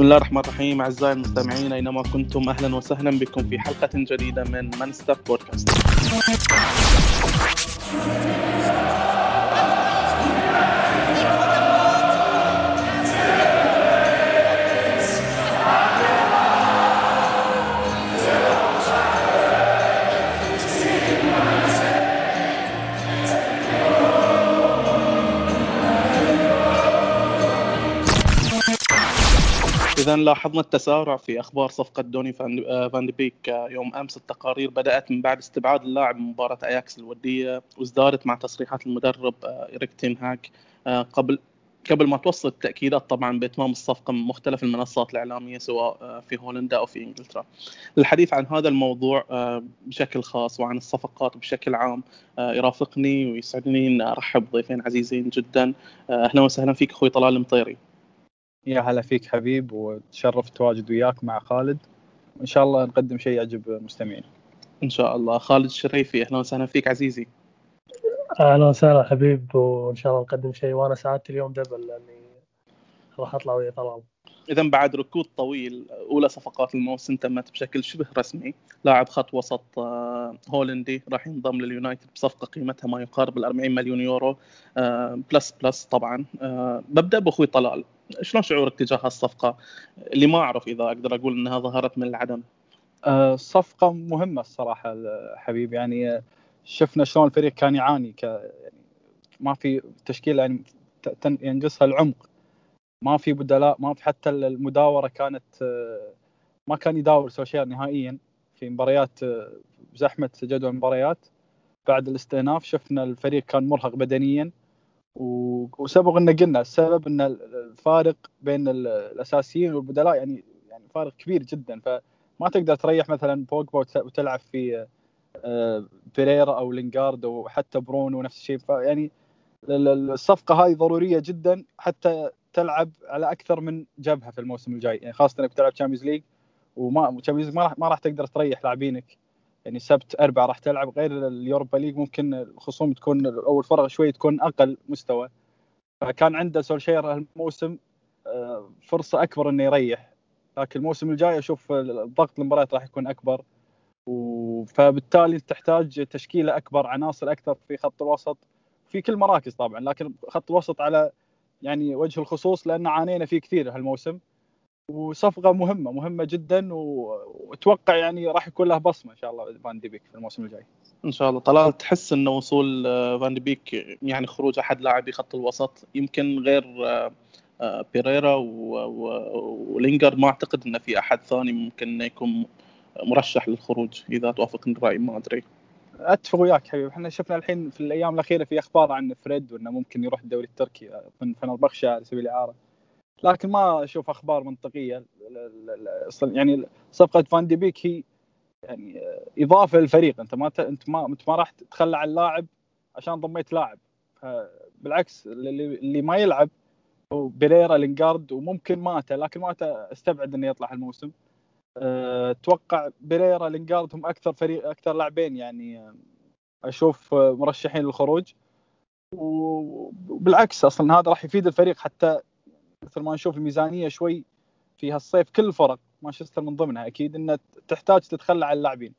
بسم الله الرحمن الرحيم أعزائي المستمعين أينما كنتم أهلا وسهلا بكم في حلقة جديدة من ستاف بودكاست إذا لاحظنا التسارع في أخبار صفقة دوني فان آه، بيك آه، يوم أمس. التقارير بدأت من بعد استبعاد اللاعب من مباراة أياكس الودية وازدادت مع تصريحات المدرب آه، إيريك تين هاك قبل قبل ما توصل التأكيدات طبعا بإتمام الصفقة من مختلف المنصات الإعلامية سواء في هولندا أو في إنجلترا. للحديث عن هذا الموضوع بشكل خاص وعن الصفقات بشكل عام يرافقني ويسعدني أن أرحب بضيفين عزيزين جدا. أهلا وسهلا فيك أخوي طلال المطيري. يا هلا فيك حبيب وتشرف تواجد وياك مع خالد. وإن شاء الله نقدم شيء يعجب المستمعين إن شاء الله. خالد الشريفي أهلا وسهلا فيك عزيزي. أهلا وسهلا حبيب وإن شاء الله نقدم شيء. وأنا سعادتي اليوم double لأني راح أطلع ويا طلال. اذا بعد ركود طويل أولى صفقات الموسم تمت بشكل شبه رسمي. لاعب خط وسط آه، هولندي راح ينضم لليونايتد بصفقة قيمتها ما يقارب ال 40 مليون يورو plus plus طبعا. آه، ببدا بأخوي طلال. شلون شعورك تجاه هالصفقه اللي ما أعرف إذا أقدر أقول إنها ظهرت من العدم. آه، صفقة مهمة الصراحة حبيب يعني شفنا شلون الفريق كان يعاني ك يعني ما في تشكيلة يعني ينقصها العمق. ما في بدلاء ما في حتى المداورة كانت آه، ما كان يداور سولشير نهائيا في مباريات آه، زحمة جدول المباريات. بعد الاستئناف شفنا الفريق كان مرهق بدنيا وسبق إن قلنا السبب إن الفارق بين الأساسيين والبدلاء يعني يعني فارق كبير جدا. فما تقدر تريح مثلا بوجبا وتلعب في آه، بيريرا أو لينجارد أو حتى برونو نفس الشيء. فيعني الصفقة هذه ضرورية جدا حتى تلعب على أكثر من جبهة في الموسم الجاي. يعني خاصة إنك بتلعب Champions League وما Champions League ما راح ما راح تقدر تريح لاعبينك. يعني سبت أربعاء راح تلعب غير ال Europa League ممكن الخصوم تكون أو الفرق شوي تكون أقل مستوى. فكان عنده سولشير هالموسم آه، فرصة أكبر إنه يريح. لكن الموسم الجاي أشوف الضغط المباريات راح يكون أكبر. فبالتالي تحتاج تشكيلة أكبر عناصر أكثر في خط الوسط. في كل مراكز طبعا لكن خط الوسط على يعني وجه الخصوص لأن عانينا فيه كثير هالموسم وصفقة مهمة مهمة جدا وأتوقع يعني راح يكون له بصمة إن شاء الله فان دي بيك في الموسم الجاي. إن شاء الله طلال تحس إن وصول آه، فان دي بيك يعني خروج أحد لاعبي خط الوسط يمكن غير آه، آه، بيريرا ولينجر ما أعتقد ان في أحد ثاني ممكن يكون مرشح للخروج إذا توافقني الرأي ما أدري. أتفق وياك حبيبي. إحنا شفنا الحين في الأيام الأخيرة في أخبار عن فريد وإنه ممكن يروح الدوري التركي من فنربخشة على سبيل الإعارة. لكن ما أشوف أخبار منطقية. يعني صفقة فان دي بيك هي يعني إضافة للفريق. أنت ما أنت ما أنت ما راح تتخلى عن لاعب عشان ضميت لاعب. بالعكس اللي, اللي ما يلعب بيريرا لينجارد وممكن ماتا لكن ماتا أستبعد إنه يطلع الموسم أتوقع بيريرا لينجارد هم أكثر فريق أكثر لاعبين يعني أشوف مرشحين للخروج. وبالعكس أصلا هذا راح يفيد الفريق حتى مثل ما نشوف الميزانية شوي في هالصيف. كل الفرق مانشستر من ضمنها أكيد إنها تحتاج تتخلى عن اللاعبين.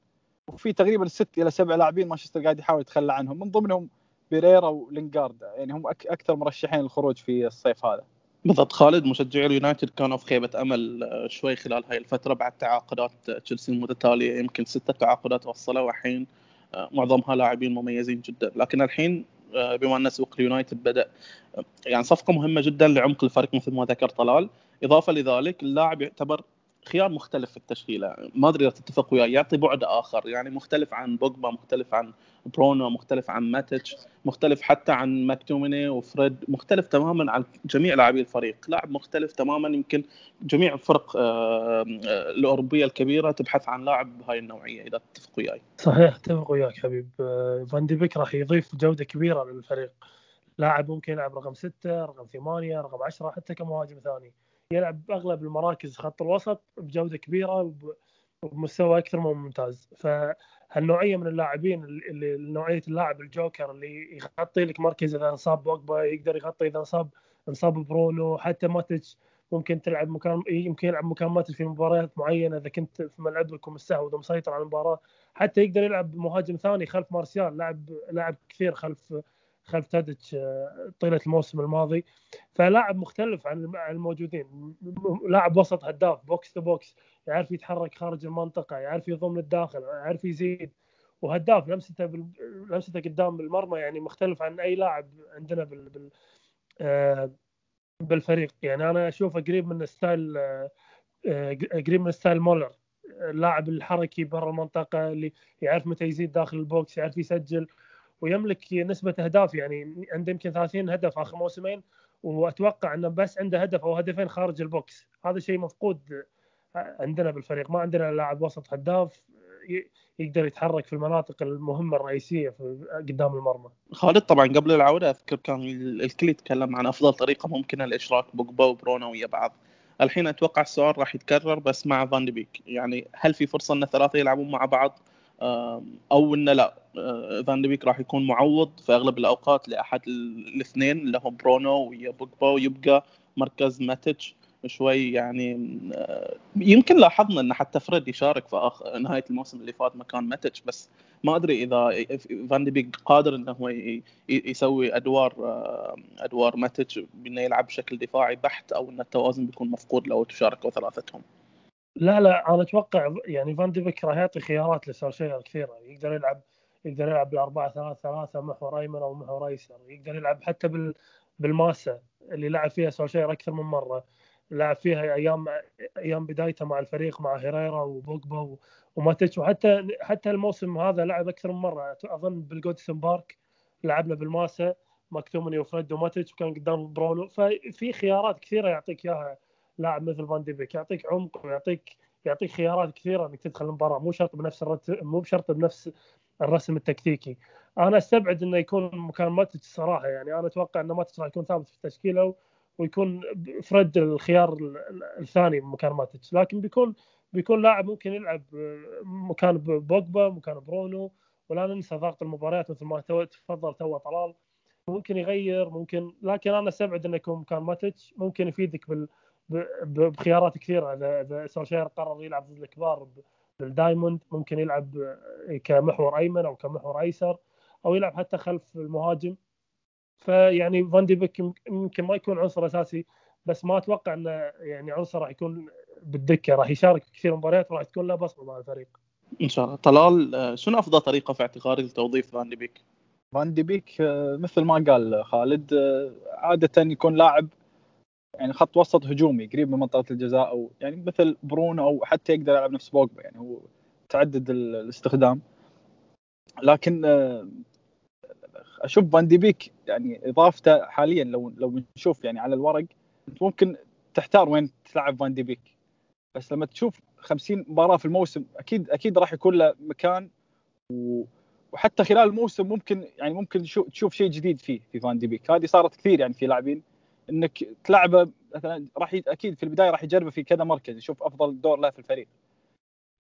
وفي تقريبا ست إلى سبع لاعبين مانشستر قاعد يحاول يتخلى عنهم. من ضمنهم بيريرا ولينجارد يعني هم أكثر مرشحين للخروج في الصيف هذا. بالضبط. خالد مشجعي اليونايتد كانوا في خيبة أمل آه، شوي خلال هاي الفترة بعد تعاقدات تشيلسي المتتالية يمكن ستة تعاقدات وصلوا وحين آه، معظمها لاعبين مميزين جدا. لكن الحين آه، بما أن سوق اليونايتد بدأ يعني صفقة مهمة جدا لعمق الفريق مثل ما ذكر طلال. إضافة لذلك اللاعب يعتبر خيار مختلف في التشكيلة. ما أدري إذا تتفق وياي يعطي بعد آخر. يعني مختلف عن بوجبا مختلف عن برونو مختلف عن ماتيتش مختلف حتى عن ماكتوميني وفريد. مختلف تماما عن جميع لاعبي الفريق. لاعب مختلف تماما يمكن جميع الفرق آه، آه، الأوروبية الكبيرة تبحث عن لاعب بهاي النوعية إذا تتفق وياي. صحيح أتفق وياك حبيب. آه، فان بيك راح يضيف جودة كبيرة للفريق. لاعب ممكن يلعب رقم ستة رقم ثمانية رقم عشرة حتى كمهاجم ثاني. يلعب باغلب المراكز خط الوسط بجودة كبيرة وبمستوى أكثر من ممتاز. فهالنوعية من اللاعبين اللي نوعية اللاعب الجوكر اللي يغطي لك مركز إذا انصاب بوجبا يقدر يغطي إذا انصاب انصاب برونو حتى ماتيتش ممكن تلعب مكان يمكن يلعب مكان ماتيتش في مباريات معينة إذا كنت في ملعبك ومستحوذ ومسيطر على المباراة. حتى يقدر يلعب مهاجم ثاني خلف مارسيال لاعب لاعب كثير خلف خلف تاديتش آه، طيلة الموسم الماضي. فلاعب مختلف عن الموجودين. لاعب وسط هداف box to box. يعرف يتحرك خارج المنطقة يعرف يضم للداخل يعرف يزيد. وهداف لمسته بال... لمسته قدام المرمى يعني مختلف عن أي لاعب عندنا بال... بال... آه، بالفريق. يعني أنا أشوفه قريب من style آه، قريب من ستايل مولر. اللاعب الحركي برا المنطقة اللي يعرف متى يزيد داخل ال box يعرف يسجل. ويملك نسبة أهداف يعني عنده يمكن 30 هدف آخر موسمين وأتوقع إنه بس عنده هدف أو هدفين خارج ال box هذا شيء مفقود عندنا بالفريق ما عندنا لاعب وسط هداف يقدر يتحرك في المناطق المهمة الرئيسية قدام المرمى. خالد طبعا قبل العودة أذكر كان الكل يتكلم عن أفضل طريقة ممكنة لإشراك بوجبا وبرونو ويا بعض. الحين أتوقع السؤال راح يتكرر بس مع فان بيك يعني هل في فرصة إن الثلاثة يلعبون مع بعض أو انه لا آه، فان دي بيك راح يكون معوض في أغلب الأوقات لأحد الاثنين اللي هم برونو ويا بوجبا ويبقى مركز ماتيتش شوي يعني آه، يمكن لاحظنا إن حتى فريد يشارك في آخر نهاية الموسم اللي فات مكان ماتيتش بس ما أدري إذا فان دي بيك قادر إنه هو يسوي أدوار آه، أدوار ماتيتش بإنه يلعب بشكل دفاعي بحت أو إن التوازن بيكون مفقود لو تشاركوا ثلاثتهم. لا لا أنا أتوقع يعني فان دي بيك راح يعطي خيارات لسولشير كثيرة. يقدر يلعب يقدر يلعب بالأربعة ثلاثة ثلاثة محور أيمن أو محور أيسر. يقدر يلعب حتى بال بالماسة اللي لعب فيها سولشير أكثر من مرة. لعب فيها أيام أيام بدايته مع الفريق مع هيريرا وبوجبا وماتيتش. وحتى حتى الموسم هذا لعب أكثر من مرة. أظن بالجوديسون بارك لعبنا بالماسة ماكتوميني وفريد وماتيتش وكان قدام برونو. ففي خيارات كثيرة يعطيك إياها لاعب مثل فان دي بيك يعطيك عمق ويعطيك يعطيك خيارات كثيرة إنك تدخل المباراة. مو شرط بنفس. مو بشرط بنفس الرسم التكتيكي. أنا أستبعد إنه يكون مكان ماتيتش الصراحه يعني أنا أتوقع إن ماتيتش راح يكون ثابت في التشكيلة ويكون فريد الخيار الثاني مكان ماتيتش لكن بيكون بيكون لاعب ممكن يلعب مكان بوجبا مكان برونو. ولا ننسى ضغط المباريات مثل ما تفضل تو طلال. ممكن يغير ممكن لكن أنا أستبعد إنه يكون مكان ماتيتش ممكن يفيدك بال بخيارات كثيرة اذا إذا سولشير قرر يلعب ضد الكبار بال diamond ممكن يلعب كمحور أيمن أو كمحور أيسر أو يلعب حتى خلف المهاجم فيعني فان دي بيك يمكن ما يكون عنصر أساسي بس ما أتوقع إنه يعني عنصر راح يكون بالدكة راح يشارك كثير مباريات وراح تكون له بصمة مع الفريق. إن شاء الله طلال شنو أفضل طريقة في اعتقادك لتوظيف فان دي بيك؟ فان دي بيك آه، مثل ما قال خالد آه، عادة يكون لاعب يعني خط وسط هجومي قريب من منطقة الجزاء أو يعني مثل برونو أو حتى يقدر يلعب نفس بوجبا يعني هو تعدد الاستخدام. لكن أشوف فان دي بيك يعني إضافته حاليا لو لو نشوف يعني على الورق ممكن تحتار وين تلعب فان دي بيك. بس لما تشوف 50 مباراة في الموسم أكيد أكيد راح يكون له مكان. وحتى خلال الموسم ممكن يعني ممكن تشوف شيء جديد فيه في فان دي بيك. هذه صارت كثير يعني في لاعبين إنك تلعبه مثلا راح. أكيد في البداية راح يجربه في كذا مركز يشوف أفضل دور له في الفريق.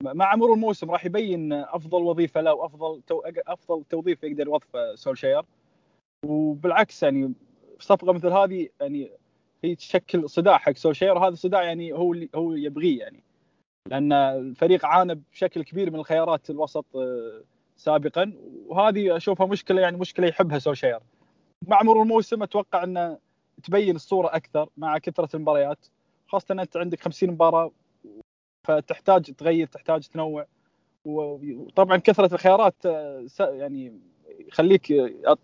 مع مرور الموسم راح يبين أفضل وظيفة له وأفضل تو... أفضل توظيف يقدر يوظفه سولشير وبالعكس يعني صفقة مثل هذه يعني هي تشكل صداع حق سولشير وهذا الصداع يعني هو اللي هو يبغيه يعني. لأن الفريق عانى بشكل كبير من الخيارات الوسط آه، سابقا وهذه أشوفها مشكلة يعني مشكلة يحبها سولشير مع مرور الموسم أتوقع إنه تبين الصورة أكثر مع كثرة المباريات. خاصة أنت عندك 50 مباراة فتحتاج تغير تحتاج تنوع. وطبعا كثرة الخيارات آه، يعني يخليك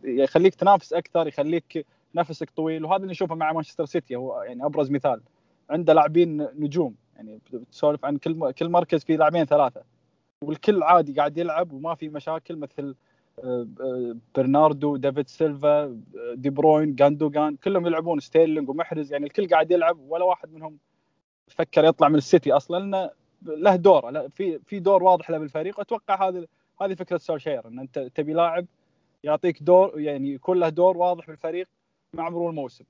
يخليك تنافس أكثر يخليك نفسك طويل. وهذا اللي نشوفه مع مانشستر سيتي هو يعني أبرز مثال. عنده لاعبين نجوم يعني تسولف عن كل كل مركز فيه لاعبين ثلاثة. والكل عادي قاعد يلعب وما في مشاكل مثل آه، آه، برناردو ديفيد سيلفا دي بروين جاندوغان كلهم يلعبون ستيرلينج ومحرز يعني الكل قاعد يلعب ولا واحد منهم فكر يطلع من السيتي أصلا لأنه له دور في في دور واضح له بالفريق. واتوقع هذه هذه فكرة سولشير إن أنت تبي لاعب يعطيك دور يعني يكون له دور واضح بالفريق مع مرور الموسم.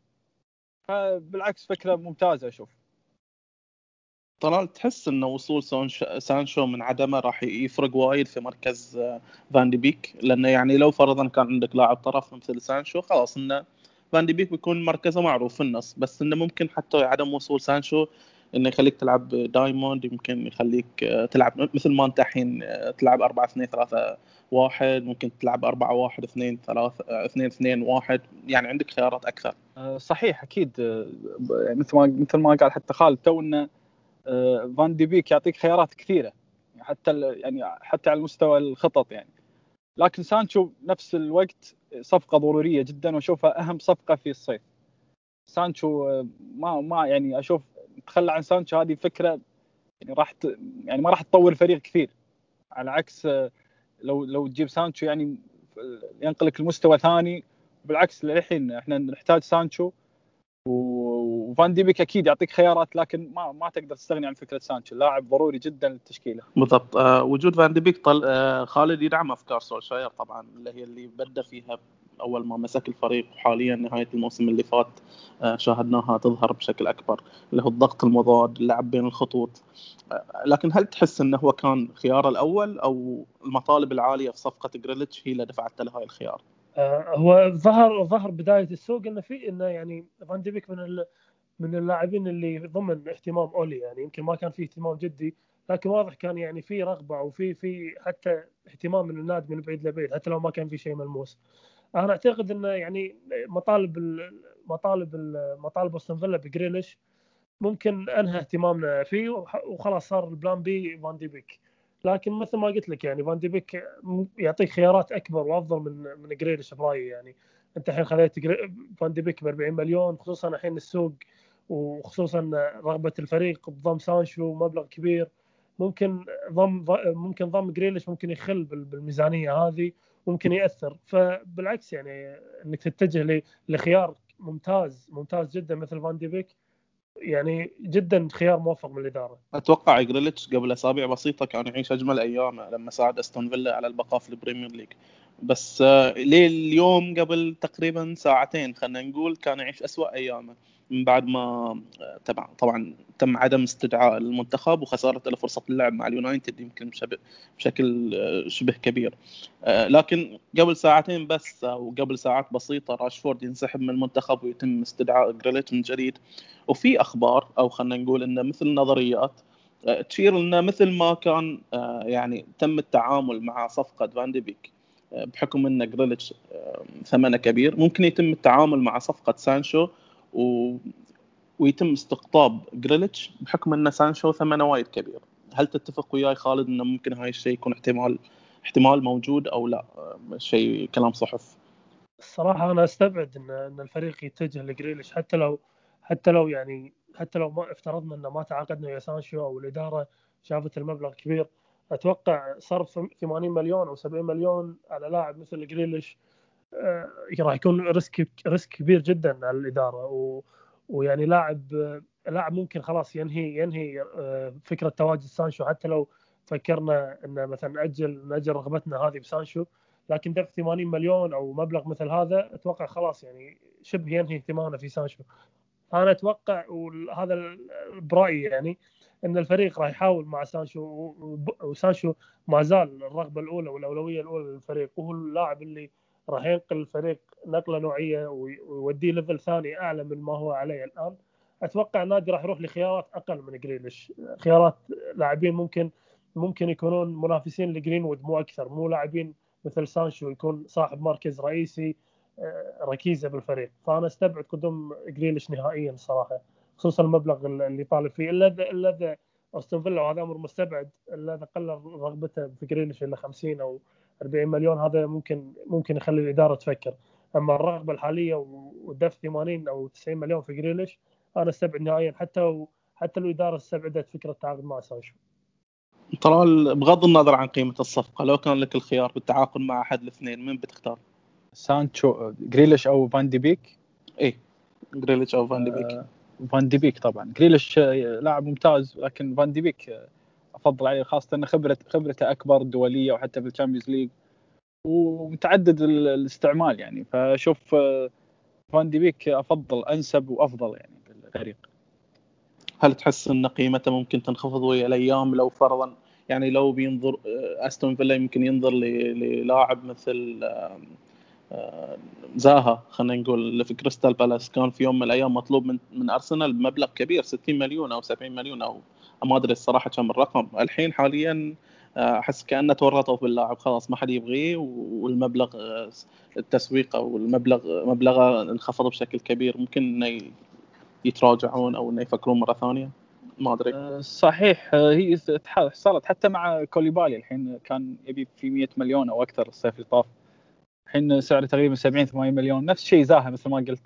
فبالعكس فكرة ممتازة أشوف. طلال تحس إن وصول سانشو من عدمه راح يفرق وايد في مركز آه، فان دي بيك. لأنه يعني لو فرضا كان عندك لاعب طرف مثل سانشو خلاص انه فان دي بيك بيكون مركزه معروف في النص. بس إنه ممكن حتى عدم وصول سانشو إنه يخليك تلعب diamond يمكن يخليك آه، تلعب مثل ما أنت الحين آه، تلعب 4 2 3 1 ممكن تلعب 4 1 2 3 2 2 1 يعني عندك خيارات أكثر. صحيح أكيد. يعني مثل ما مثل ما قال حتى خالد تو إنه فان دي بيك يعطيك خيارات كثيرة حتى يعني حتى على مستوى الخطط يعني. لكن سانشو نفس الوقت صفقة ضرورية جدا وأشوفها أهم صفقة في الصيف. سانشو ما ما يعني أشوف تخلى عن سانشو هذه فكرة يعني راح يعني ما راح تطور الفريق كثير. على عكس لو لو تجيب سانشو يعني ينقلك لمستوى ثاني. بالعكس للحين إحنا نحتاج سانشو. وفان دي بيك أكيد يعطيك خيارات لكن ما ما تقدر تستغني عن فكرة سانشو لاعب ضروري جدا للتشكيلة. بالضبط. آه وجود فان دي بيك طل... آه خالد يدعم أفكار سولشير طبعا اللي هي اللي بدأ فيها أول ما مسك الفريق وحاليا نهاية الموسم اللي فات آه شاهدناها تظهر بشكل أكبر اللي هو الضغط المضاد اللعب بين الخطوط. آه لكن هل تحس إنه هو كان خيار الأول أو المطالب العالية في صفقة جريليتش هي اللي دفعت له هاي الخيار؟ آه، هو ظهر ظهر بداية السوق إنه في إنه يعني فان دي بيك من من اللاعبين اللي ضمن اهتمام اولي يعني يمكن ما كان في اهتمام جدي لكن واضح كان يعني في رغبة وفي في حتى اهتمام من النادي من بعيد لبعيد حتى لو ما كان في شيء ملموس. أنا أعتقد إنه يعني مطالب مطالب مطالب أستون فيلا بجريليتش ممكن أنهى اهتمامنا فيه وخلاص صار ال plan B فان دي بيك. لكن مثل ما قلت لك يعني فان دي بيك يعطيك خيارات أكبر وأفضل من من جريليتش برايي يعني. أنت الحين خذيت فان دي بيك ب 40 مليون خصوصا الحين السوق وخصوصا رغبة الفريق بضم سانشو مبلغ كبير. ممكن ضم ممكن ضم جريليتش ممكن يخل بالميزانية هذه ممكن يأثر. فبالعكس يعني إنك تتجه لخيار ممتاز ممتاز جدا مثل فان دي بيك. يعني جدا خيار موفق من الإدارة. أتوقع جريليتش قبل أسابيع بسيطة كان يعيش أجمل أيامه لما ساعد أستون فيلا على البقاء في البريمير ليج. بس آه، لي اليوم قبل تقريبا ساعتين خلينا نقول كان يعيش أسوأ أيامه. من بعد ما طبعا طبعا تم عدم استدعاء المنتخب وخسارة له فرصه اللعب مع اليونايتد يمكن بشكل آه، شبه كبير. آه، لكن قبل ساعتين بس أو قبل ساعات بسيطة راشفورد ينسحب من المنتخب ويتم استدعاء جريليتش من جديد. وفي أخبار أو خلينا نقول إنه مثل نظريات آه، تشير إنه مثل ما كان يعني تم التعامل مع صفقة فان دي بيك بحكم إن جريليتش ثمنه كبير. ممكن يتم التعامل مع صفقة سانشو و... ويتم استقطاب جريليتش بحكم أن سانشو ثمنه وايد كبير. هل تتفق وياي خالد إنه ممكن هاي الشيء يكون احتمال احتمال موجود أو لا؟ شيء كلام صحف. الصراحة أنا أستبعد إن إن الفريق يتجه لجريليتش حتى لو حتى لو يعني حتى لو ما افترضنا إنه ما تعاقدنا ويا سانشو أو الإدارة شافت المبلغ كبير أتوقع صرف 80 مليون أو 70 مليون على لاعب مثل جريليتش راح يكون risk risk كبير جدا على الإدارة. و... ويعني لاعب لاعب ممكن خلاص ينهي ينهي آه، فكرة تواجد سانشو. حتى لو فكرنا ان مثلا نأجل نأجل رغبتنا هذه بسانشو لكن دفع 80 مليون أو مبلغ مثل هذا أتوقع خلاص يعني شبه ينهي اهتمامنا في سانشو. أنا أتوقع وهذا برأيي يعني إن الفريق راح يحاول مع سانشو وسانشو ما زال الرغبة الأولى والأولوية الأولى للفريق. وهو اللاعب اللي راح ينقل الفريق نقلة نوعية ويوديه level ثاني أعلى من ما هو عليه الآن. أتوقع النادي راح يروح لخيارات أقل من جريليش خيارات لاعبين ممكن ممكن يكونون منافسين لجرينوود مو أكثر. مو لاعبين مثل سانشو يكون صاحب مركز رئيسي آه، ركيزة بالفريق. فأنا أستبعد قدوم جريليش نهائيا صراحة خصوصا المبلغ اللي طالب فيه. إلا اذا إلا إذا أستون فيلا وهذا أمر مستبعد إلا إذا قل رغبته في جريليش إلى 50 أو 40 مليون هذا ممكن ممكن يخلي الإدارة تفكر. أما الرغبة الحالية ودفع 80 أو 90 مليون في جريليش أنا أستبعد نهائيا. حتى حتى لو الإدارة استبعدت فكرة التعاقد مع سانشو. ترى بغض النظر عن قيمة الصفقة لو كان لك الخيار بالتعاقد مع أحد الاثنين من بتختار؟ سانشو جريليش أو فان دي بيك؟ إيه جريليش أو فان دي بيك آه فان دي بيك طبعا. جريليش لاعب ممتاز لكن فان دي بيك أفضل عليه خاصة إن خبره خبرته أكبر دولية وحتى في ال Champions League ومتعدد الاستعمال يعني. فأشوف آه، فان دي بيك أفضل أنسب وأفضل يعني بالفريق. هل تحس إن قيمته ممكن تنخفض ويا الأيام لو فرضا يعني لو بينظر آه، أستون فيلا يمكن ينظر للاعب مثل زاها خلينا نقول في كريستال بالاس. كان في يوم من الأيام مطلوب من من أرسنال بمبلغ كبير 60 مليون أو 70 مليون أو ما أدري الصراحة كم الرقم. الحين حاليا آه، أحس كأنه تورطوا باللاعب. خلاص ما حد يبغيه والمبلغ آه، التسويق أو المبلغ مبلغه انخفض بشكل كبير. ممكن إنه يتراجعون أو إنه يفكرون مرة ثانية. ما أدري. آه، صحيح هي صارت حتى مع كوليبالي الحين كان يبي في 100 مليون أو أكثر الصيف اللي طاف. الحين سعره تقريبا 70 80 مليون. نفس الشيء زاها مثل ما قلت.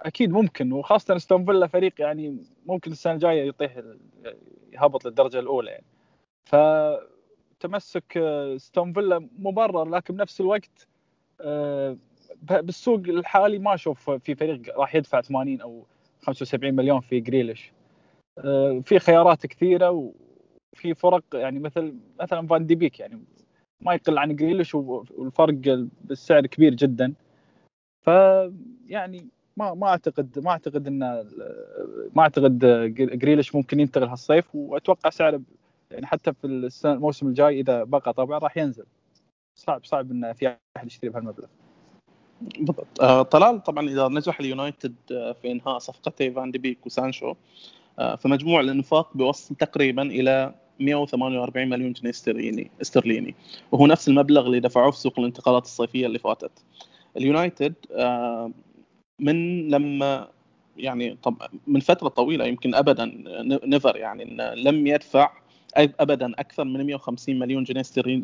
أكيد ممكن وخاصة ستون فيلا فريق يعني ممكن السنة الجاية يطيح يهبط للدرجة الأولى يعني. ف تمسك آه، ستون فيلا مبرر لكن بنفس الوقت آه، بالسوق الحالي ما أشوف في فريق راح يدفع 80 أو 75 مليون في جريليش. آه، في خيارات كثيرة وفي فرق يعني مثل مثلا فان دي بيك يعني ما يقل عن جريليش والفرق بالسعر كبير جدا. ف يعني ما ما أعتقد ما أعتقد إن ما أعتقد جريليش ممكن ينتقل هالصيف وأتوقع سعره يعني حتى في الموسم الجاي إذا بقى طبعا راح ينزل. صعب صعب إن في أحد يشتري بهالمبلغ. بالضبط. آه طلال طبعا إذا نجح اليونايتد آه، في إنهاء صفقتي فان دي بيك وسانشو آه فمجموع الإنفاق بيوصل تقريبا إلى 148 مليون جنيه استرليني استرليني. وهو نفس المبلغ اللي دفعوه في سوق الانتقالات الصيفية اللي فاتت. اليونايتد آه من لما يعني طب من فترة طويلة يمكن ابدا never يعني لم يدفع ابدا أكثر من 150 مليون جنيه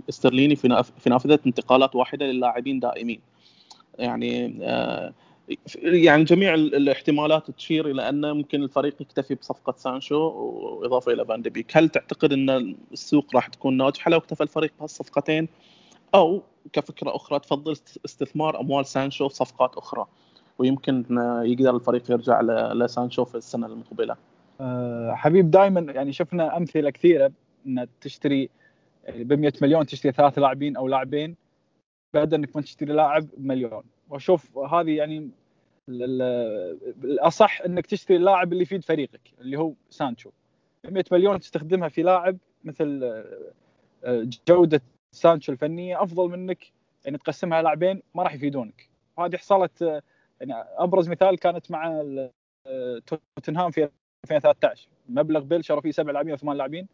استرليني في نافذة انتقالات واحدة للاعبين دائمين. يعني آه، يعني جميع الاحتمالات تشير إلى أن ممكن الفريق يكتفي بصفقة سانشو وإضافة إلى فان بيك، هل تعتقد أن السوق راح تكون ناجحة لو اكتفى الفريق بهالصفقتين؟ أو كفكرة أخرى تفضل استثمار أموال سانشو في صفقات أخرى ويمكن يقدر الفريق يرجع لسانشو في السنة المقبلة. آه، حبيب دائما يعني شفنا أمثلة كثيرة إن تشتري ب 100 مليون تشتري ثلاث لاعبين أو لاعبين بعد إنك ما تشتري لاعب بمليون وأشوف هذه يعني الأصح إنك تشتري اللاعب اللي يفيد فريقك اللي هو سانشو. 100 مليون تستخدمها في لاعب مثل آه، جودة سانشو الفنية أفضل من إنك يعني تقسمها لاعبين ما راح يفيدونك. وهذه حصلت آه، يعني أبرز مثال كانت مع توتنهام في 2013 مبلغ بيل شروا فيه سبع لاعبين أو ثمان لاعبين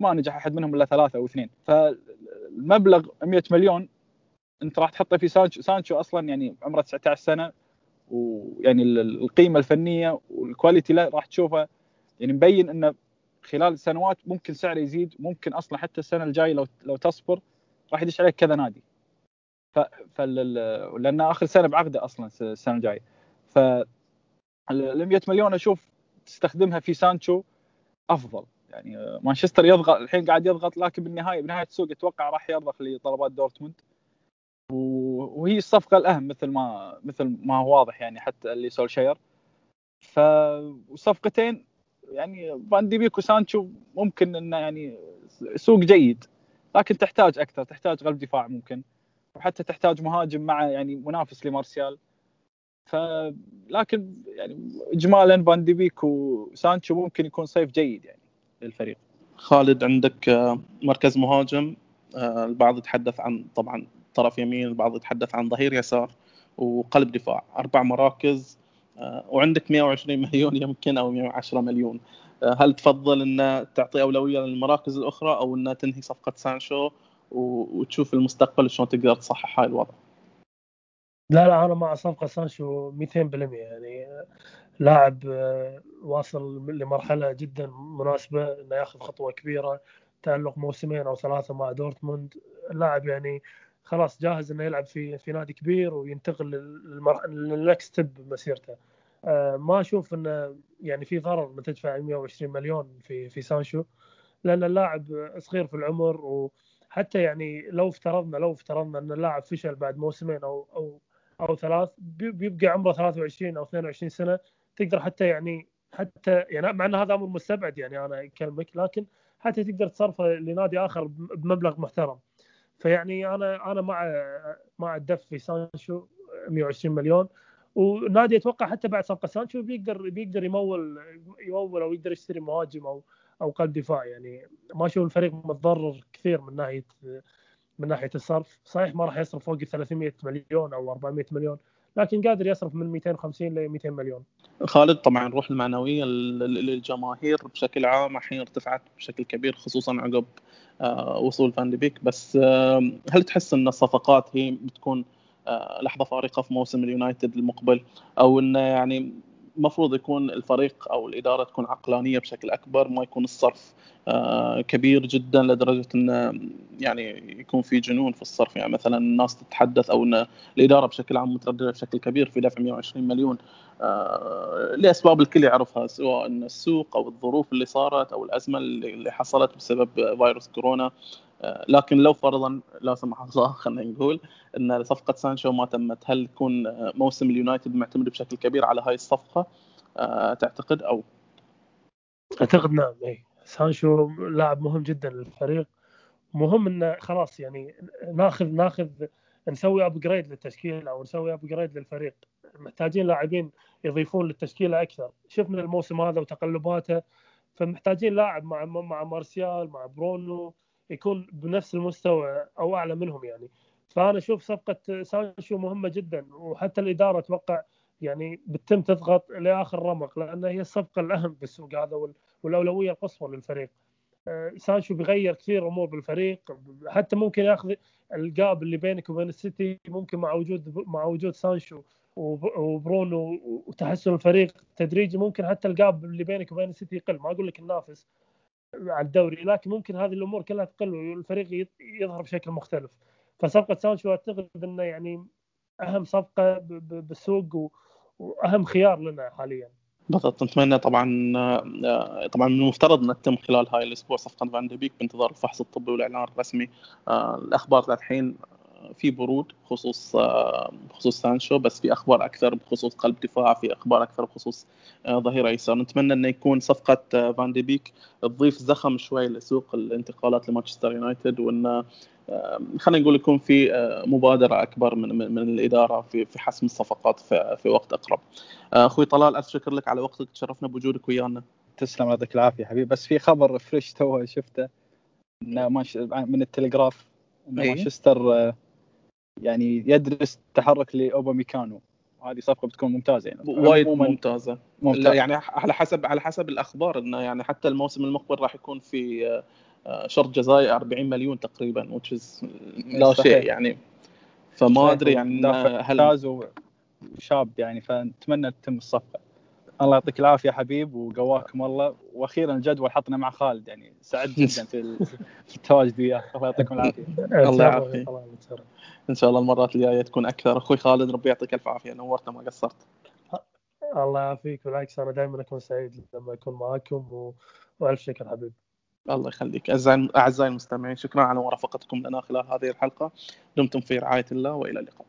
ما نجح أحد منهم إلا ثلاثة أو اثنين. فالمبلغ 100 مليون أنت راح تحطه في سانشو. سانشو أصلا يعني عمره 19 سنة ويعني القيمة الفنية وال quality له راح تشوفه يعني مبين انه خلال السنوات ممكن سعره يزيد ممكن أصلا حتى السنة الجاية لو لو تصبر راح يدش عليك كذا نادي. ف فال... لأن آخر سنة بعقده أصلا السنة الجاية. ف ال 100 مليون أشوف تستخدمها في سانشو أفضل. يعني مانشستر يضغط الحين قاعد يضغط لكن بالنهايه بنهاية السوق أتوقع راح يرضخ لطلبات دورتموند. وهي الصفقة الأهم مثل ما مثل ما هو واضح يعني حتى اللي سولشاير فصفقتين يعني فان دي بيك وسانشو ممكن إنه يعني سوق جيد لكن تحتاج أكثر تحتاج قلب دفاع ممكن وحتى تحتاج مهاجم مع يعني منافس لمارسيال. ف لكن يعني اجمالا فان دي بيك وسانشو ممكن يكون صيف جيد يعني للفريق. خالد عندك مركز مهاجم؟ آه، البعض يتحدث عن طبعا طرف يمين البعض يتحدث عن ظهير يسار وقلب دفاع. أربع مراكز آه، وعندك 120 مليون يمكن أو 110 مليون. هل تفضل ان تعطي أولوية للمراكز الأخرى أو ان تنهي صفقة سانشو وتشوف المستقبل شلون تقدر تصحح هاي الوضع؟ لا لا أنا مع صفقة سانشو 200% يعني لاعب آه، واصل لمرحلة جدا مناسبة إنه ياخذ خطوة كبيرة تألق موسمين أو ثلاثة مع دورتموند. اللاعب يعني خلاص جاهز إنه يلعب في في نادي كبير وينتقل لل next step بمسيرته. آه، ما أشوف إنه يعني في ضرر من تدفع 120 مليون في في سانشو. لأن اللاعب صغير في العمر وحتى يعني لو افترضنا لو افترضنا إن اللاعب فشل بعد موسمين أو أو أو ثلاث بيبقى عمره 23 أو 22 سنة. تقدر حتى يعني حتى يعني مع إن هذا أمر مستبعد يعني أنا أكلمك لكن حتى تقدر تصرفه لنادي آخر بمبلغ محترم. فيعني أنا أنا مع مع الدف في سانشو 120 مليون. ونادي أتوقع حتى بعد صفقة سانشو بيقدر بيقدر يمول يمول أو يقدر يشتري مهاجم أو أو قلب دفاع. يعني ما أشوف الفريق متضرر كثير من ناحية من ناحية الصرف. صحيح ما راح يصرف فوق 300 مليون أو 400 مليون. لكن قادر يصرف من 250 ل 200 مليون. خالد طبعا الروح المعنوية للجماهير بشكل عام. الحين ارتفعت بشكل كبير خصوصا عقب آه، وصول فان بيك. بس هل تحس إن الصفقات هي بتكون آه، لحظة فارقة في موسم اليونايتد المقبل؟ أو إنه يعني المفروض يكون الفريق أو الإدارة تكون عقلانية بشكل أكبر ما يكون الصرف آه، كبير جدا لدرجة انه يعني يكون في جنون في الصرف. يعني مثلا الناس تتحدث أو إن الإدارة بشكل عام مترددة بشكل كبير في دفع 120 مليون آه، لأسباب الكل يعرفها سواء السوق أو الظروف اللي صارت أو الأزمة اللي حصلت بسبب فيروس كورونا. لكن لو فرضا لا سمح الله خلينا نقول إن صفقة سانشو ما تمت هل يكون موسم اليونايتد معتمد بشكل كبير على هاي الصفقة؟ تعتقد أو؟ أعتقد نعم اي سانشو لاعب مهم جدا للفريق. مهم إنه خلاص يعني ناخذ ناخذ نسوي upgrade للتشكيلة أو نسوي upgrade للفريق. محتاجين لاعبين يضيفون للتشكيلة أكثر. شفنا الموسم هذا وتقلباته فمحتاجين لاعب مع مع مارسيال مع برونو. يكون بنفس المستوى أو أعلى منهم يعني فأنا أشوف صفقة سانشو مهمة جدا وحتى الإدارة أتوقع يعني بتتم تضغط لآخر رمق لأن هي الصفقة الأهم بالسوق هذا والأولوية القصوى للفريق. آه، سانشو بيغير كثير أمور بالفريق حتى ممكن يأخذ ال gap اللي بينك وبين السيتي ممكن مع وجود مع وجود سانشو وبرونو وتحسن الفريق تدريجي ممكن حتى ال gap اللي بينك وبين السيتي يقل ما أقول لك ننافس على الدوري لكن ممكن هذه الأمور كلها تقل والفريق يظهر بشكل مختلف. فصفقة سانشو أعتقد إنه يعني أهم صفقة بالسوق وأهم خيار لنا حاليا. بالضبط. نتمنى طبعا آه، طبعا من المفترض ان تتم خلال هاي الأسبوع صفقة فان بيك بانتظار الفحص الطبي والإعلان الرسمي. آه، الأخبار للحين في برود بخصوص آه، بخصوص سانشو بس في أخبار أكثر بخصوص قلب دفاع في أخبار أكثر بخصوص ظهير أيسر نتمنى إنه يكون صفقة فان دي بيك تضيف زخم شوي لسوق الانتقالات لمانشستر يونايتد وإن خلينا نقول يكون في آه، مبادرة أكبر من من الإدارة في في حسم الصفقات في, في وقت أقرب. آه، أخوي طلال ألف شكر لك على وقتك تشرفنا بوجودك ويانا. تسلم يعطيك العافية حبيبي بس في خبر fresh تو شفته من التلغراف إن إيه؟ مانشستر آه، يعني يدرس تحرك لاوباميكانو هذه صفقة بتكون ممتازة يعني. وايد ممتازة. ممتاز. يعني على حسب على حسب الأخبار إنه يعني حتى الموسم المقبل راح يكون في شرط جزائي 40 مليون تقريبا وتشز لا شيء يعني. فما أدري يعني هل شاب يعني فنتمنى تتم الصفقة. الله يعطيك العافية حبيب وقواكم الله. وأخيرا الجدول حطنا مع خالد يعني سعد جدا في التواجد وياه الله يعطيكم العافية. الله يعافيك. إن شاء الله المرات الجاية تكون أكثر. أخوي خالد ربي يعطيك الف عافية. نورتنا ما قصرت. الله يعافيك بالعكس أنا دائما أكون سعيد لما أكون معاكم و... وألف شكر حبيبي الله يخليك. أعزائي المستمعين شكرا على مرافقتكم لنا خلال هذه الحلقة. دمتم في رعاية الله وإلى اللقاء.